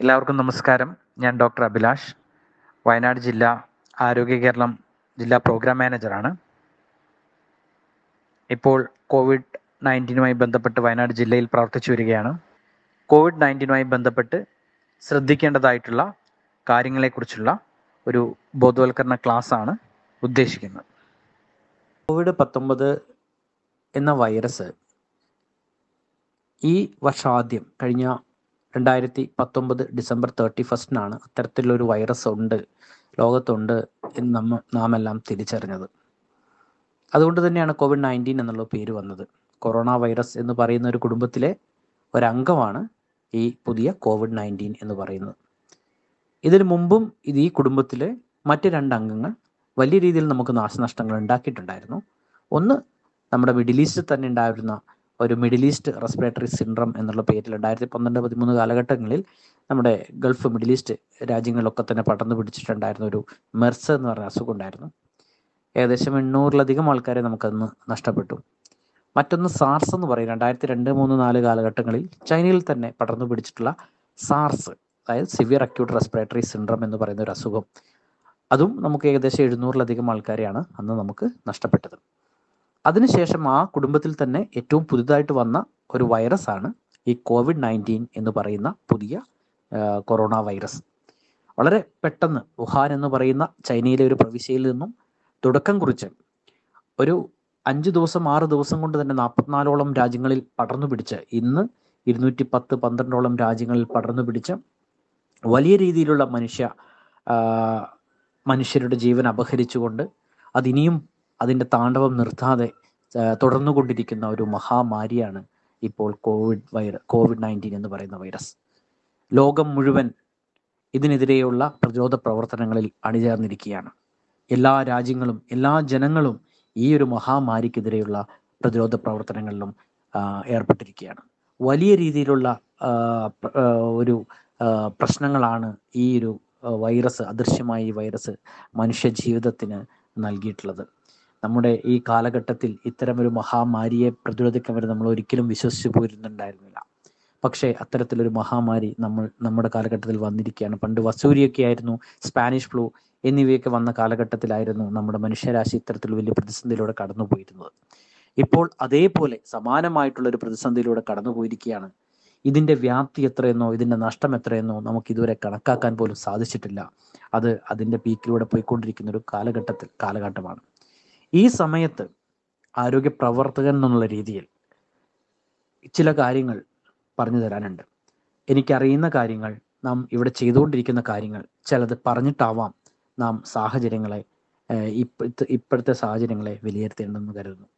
എല്ലാവർക്കും നമസ്കാരം. ഞാൻ ഡോക്ടർ അഭിലാഷ്. വയനാട് ജില്ല ആരോഗ്യ കേരളം ജില്ലാ പ്രോഗ്രാം മാനേജറാണ് ഇപ്പോൾ കോവിഡ് നയന്റീനുമായി ബന്ധപ്പെട്ട് വയനാട് ജില്ലയിൽ പ്രവർത്തിച്ചു വരികയാണ്. കോവിഡ് നയന്റീനുമായി ബന്ധപ്പെട്ട് ശ്രദ്ധിക്കേണ്ടതായിട്ടുള്ള കാര്യങ്ങളെക്കുറിച്ചുള്ള ഒരു ബോധവൽക്കരണ ക്ലാസ്സാണ് ഉദ്ദേശിക്കുന്നത്. കോവിഡ് പത്തൊമ്പത് എന്ന വൈറസ് ഈ വർഷാദ്യം കഴിഞ്ഞ രണ്ടായിരത്തി പത്തൊമ്പത് ഡിസംബർ തേർട്ടി ഫസ്റ്റിനാണ് അത്തരത്തിലൊരു വൈറസ് ഉണ്ട് ലോകത്തുണ്ട് എന്ന് നമ്മ നാം എല്ലാം തിരിച്ചറിഞ്ഞത്. അതുകൊണ്ട് തന്നെയാണ് കോവിഡ് നയന്റീൻ എന്നുള്ള പേര് വന്നത്. കൊറോണ വൈറസ് എന്ന് പറയുന്ന ഒരു കുടുംബത്തിലെ ഒരംഗമാണ് ഈ പുതിയ കോവിഡ് നയന്റീൻ എന്ന് പറയുന്നത്. ഇതിനു മുമ്പും ഇത് ഈ കുടുംബത്തിലെ മറ്റ് രണ്ട് അംഗങ്ങൾ വലിയ രീതിയിൽ നമുക്ക് നാശനഷ്ടങ്ങൾ ഉണ്ടാക്കിയിട്ടുണ്ടായിരുന്നു. ഒന്ന് നമ്മുടെ മിഡിൽ ഈസ്റ്റിൽ തന്നെ ഉണ്ടായിരുന്ന ഒരു മിഡിൽ ഈസ്റ്റ് റെസ്പിറേറ്ററി സിൻഡ്രം എന്നുള്ള പേരിൽ രണ്ടായിരത്തി പന്ത്രണ്ട് പതിമൂന്ന് കാലഘട്ടങ്ങളിൽ നമ്മുടെ ഗൾഫ് മിഡിൽ ഈസ്റ്റ് രാജ്യങ്ങളിലൊക്കെ തന്നെ പടർന്നു പിടിച്ചിട്ടുണ്ടായിരുന്ന ഒരു മെർസ് എന്ന് പറഞ്ഞ അസുഖം ഉണ്ടായിരുന്നു. ഏകദേശം എണ്ണൂറിലധികം ആൾക്കാരെ നമുക്കന്ന് നഷ്ടപ്പെട്ടു. മറ്റൊന്ന് സാർസ് എന്ന് പറയും. രണ്ടായിരത്തി രണ്ട് മൂന്ന് നാല് കാലഘട്ടങ്ങളിൽ ചൈനയിൽ തന്നെ പടർന്നു പിടിച്ചിട്ടുള്ള സാർസ് അതായത് സിവിയർ അക്യൂട്ട് റെസ്പിറേറ്ററി സിൻഡ്രം എന്ന് പറയുന്ന ഒരു അസുഖം. അതും നമുക്ക് ഏകദേശം എഴുന്നൂറിലധികം ആൾക്കാരെയാണ് അന്ന് നമുക്ക് നഷ്ടപ്പെട്ടത്. അതിനുശേഷം ആ കുടുംബത്തിൽ തന്നെ ഏറ്റവും പുതുതായിട്ട് വന്ന ഒരു വൈറസ് ആണ് ഈ കോവിഡ് നയന്റീൻ എന്ന് പറയുന്ന പുതിയ കൊറോണ വൈറസ്. വളരെ പെട്ടെന്ന് വുഹാൻ എന്ന് പറയുന്ന ചൈനയിലെ ഒരു പ്രവിശ്യയിൽ നിന്നും തുടക്കം കുറിച്ച് ഒരു അഞ്ച് ദിവസം ആറ് ദിവസം കൊണ്ട് തന്നെ നാൽപ്പത്തിനാലോളം രാജ്യങ്ങളിൽ പടർന്നു പിടിച്ച് ഇന്ന് ഇരുന്നൂറ്റി പത്ത് പന്ത്രണ്ടോളം രാജ്യങ്ങളിൽ പടർന്നു പിടിച്ച് വലിയ രീതിയിലുള്ള മനുഷ്യ മനുഷ്യരുടെ ജീവൻ അപഹരിച്ചുകൊണ്ട് അതിനിയും അതിന്റെ താണ്ഡവം നിർത്താതെ തുടർന്നു കൊണ്ടിരിക്കുന്ന ഒരു മഹാമാരിയാണ് ഇപ്പോൾ കോവിഡ് വൈറ കോവിഡ് നയന്റീൻ എന്ന് പറയുന്ന വൈറസ്. ലോകം മുഴുവൻ ഇതിനെതിരെയുള്ള പ്രതിരോധ പ്രവർത്തനങ്ങളിൽ അണിചേർന്നിരിക്കുകയാണ്. എല്ലാ രാജ്യങ്ങളും എല്ലാ ജനങ്ങളും ഈ ഒരു മഹാമാരിക്കെതിരെയുള്ള പ്രതിരോധ പ്രവർത്തനങ്ങളിലും ഏർപ്പെട്ടിരിക്കുകയാണ്. വലിയ രീതിയിലുള്ള ഒരു പ്രശ്നങ്ങളാണ് ഈ ഒരു വൈറസ് അദൃശ്യമായ ഈ വൈറസ് മനുഷ്യ ജീവിതത്തിന് നൽകിയിട്ടുള്ളത്. നമ്മുടെ ഈ കാലഘട്ടത്തിൽ ഇത്തരമൊരു മഹാമാരിയെ പ്രതിരോധിക്കാൻ നമ്മൾ ഒരിക്കലും വിശ്വസിച്ചു പോയിരുന്നുണ്ടായിരുന്നില്ല. പക്ഷേ അത്തരത്തിലൊരു മഹാമാരി നമ്മൾ നമ്മുടെ കാലഘട്ടത്തിൽ വന്നിരിക്കുകയാണ്. പണ്ട് വസൂരിയൊക്കെ ആയിരുന്നു സ്പാനിഷ് ഫ്ലൂ എന്നിവയൊക്കെ വന്ന കാലഘട്ടത്തിലായിരുന്നു നമ്മുടെ മനുഷ്യരാശി ഇത്തരത്തിൽ വലിയ പ്രതിസന്ധിയിലൂടെ കടന്നുപോയിരുന്നത്. ഇപ്പോൾ അതേപോലെ സമാനമായിട്ടുള്ള ഒരു പ്രതിസന്ധിയിലൂടെ കടന്നുപോയിരിക്കുകയാണ്. ഇതിന്റെ വ്യാപ്തി എത്രയെന്നോ ഇതിന്റെ നഷ്ടം എത്രയെന്നോ നമുക്ക് ഇതുവരെ കണക്കാക്കാൻ പോലും സാധിച്ചിട്ടില്ല. അത് അതിന്റെ പീക്കിലൂടെ പോയിക്കൊണ്ടിരിക്കുന്ന ഒരു കാലഘട്ടത്തിൽ കാലഘട്ടമാണ്. ഈ സമയത്ത് ആരോഗ്യ പ്രവർത്തകൻ എന്നുള്ള രീതിയിൽ ചില കാര്യങ്ങൾ പറഞ്ഞു തരാനുണ്ട്. എനിക്കറിയുന്ന കാര്യങ്ങൾ നാം ഇവിടെ ചെയ്തുകൊണ്ടിരിക്കുന്ന കാര്യങ്ങൾ ചിലത് പറഞ്ഞിട്ടാവാം നാം സാഹചര്യങ്ങളെ ഇപ്പോഴത്തെ ഇപ്പോഴത്തെ സാഹചര്യങ്ങളെ വിലയിരുത്തേണ്ടെന്ന് കരുതുന്നു.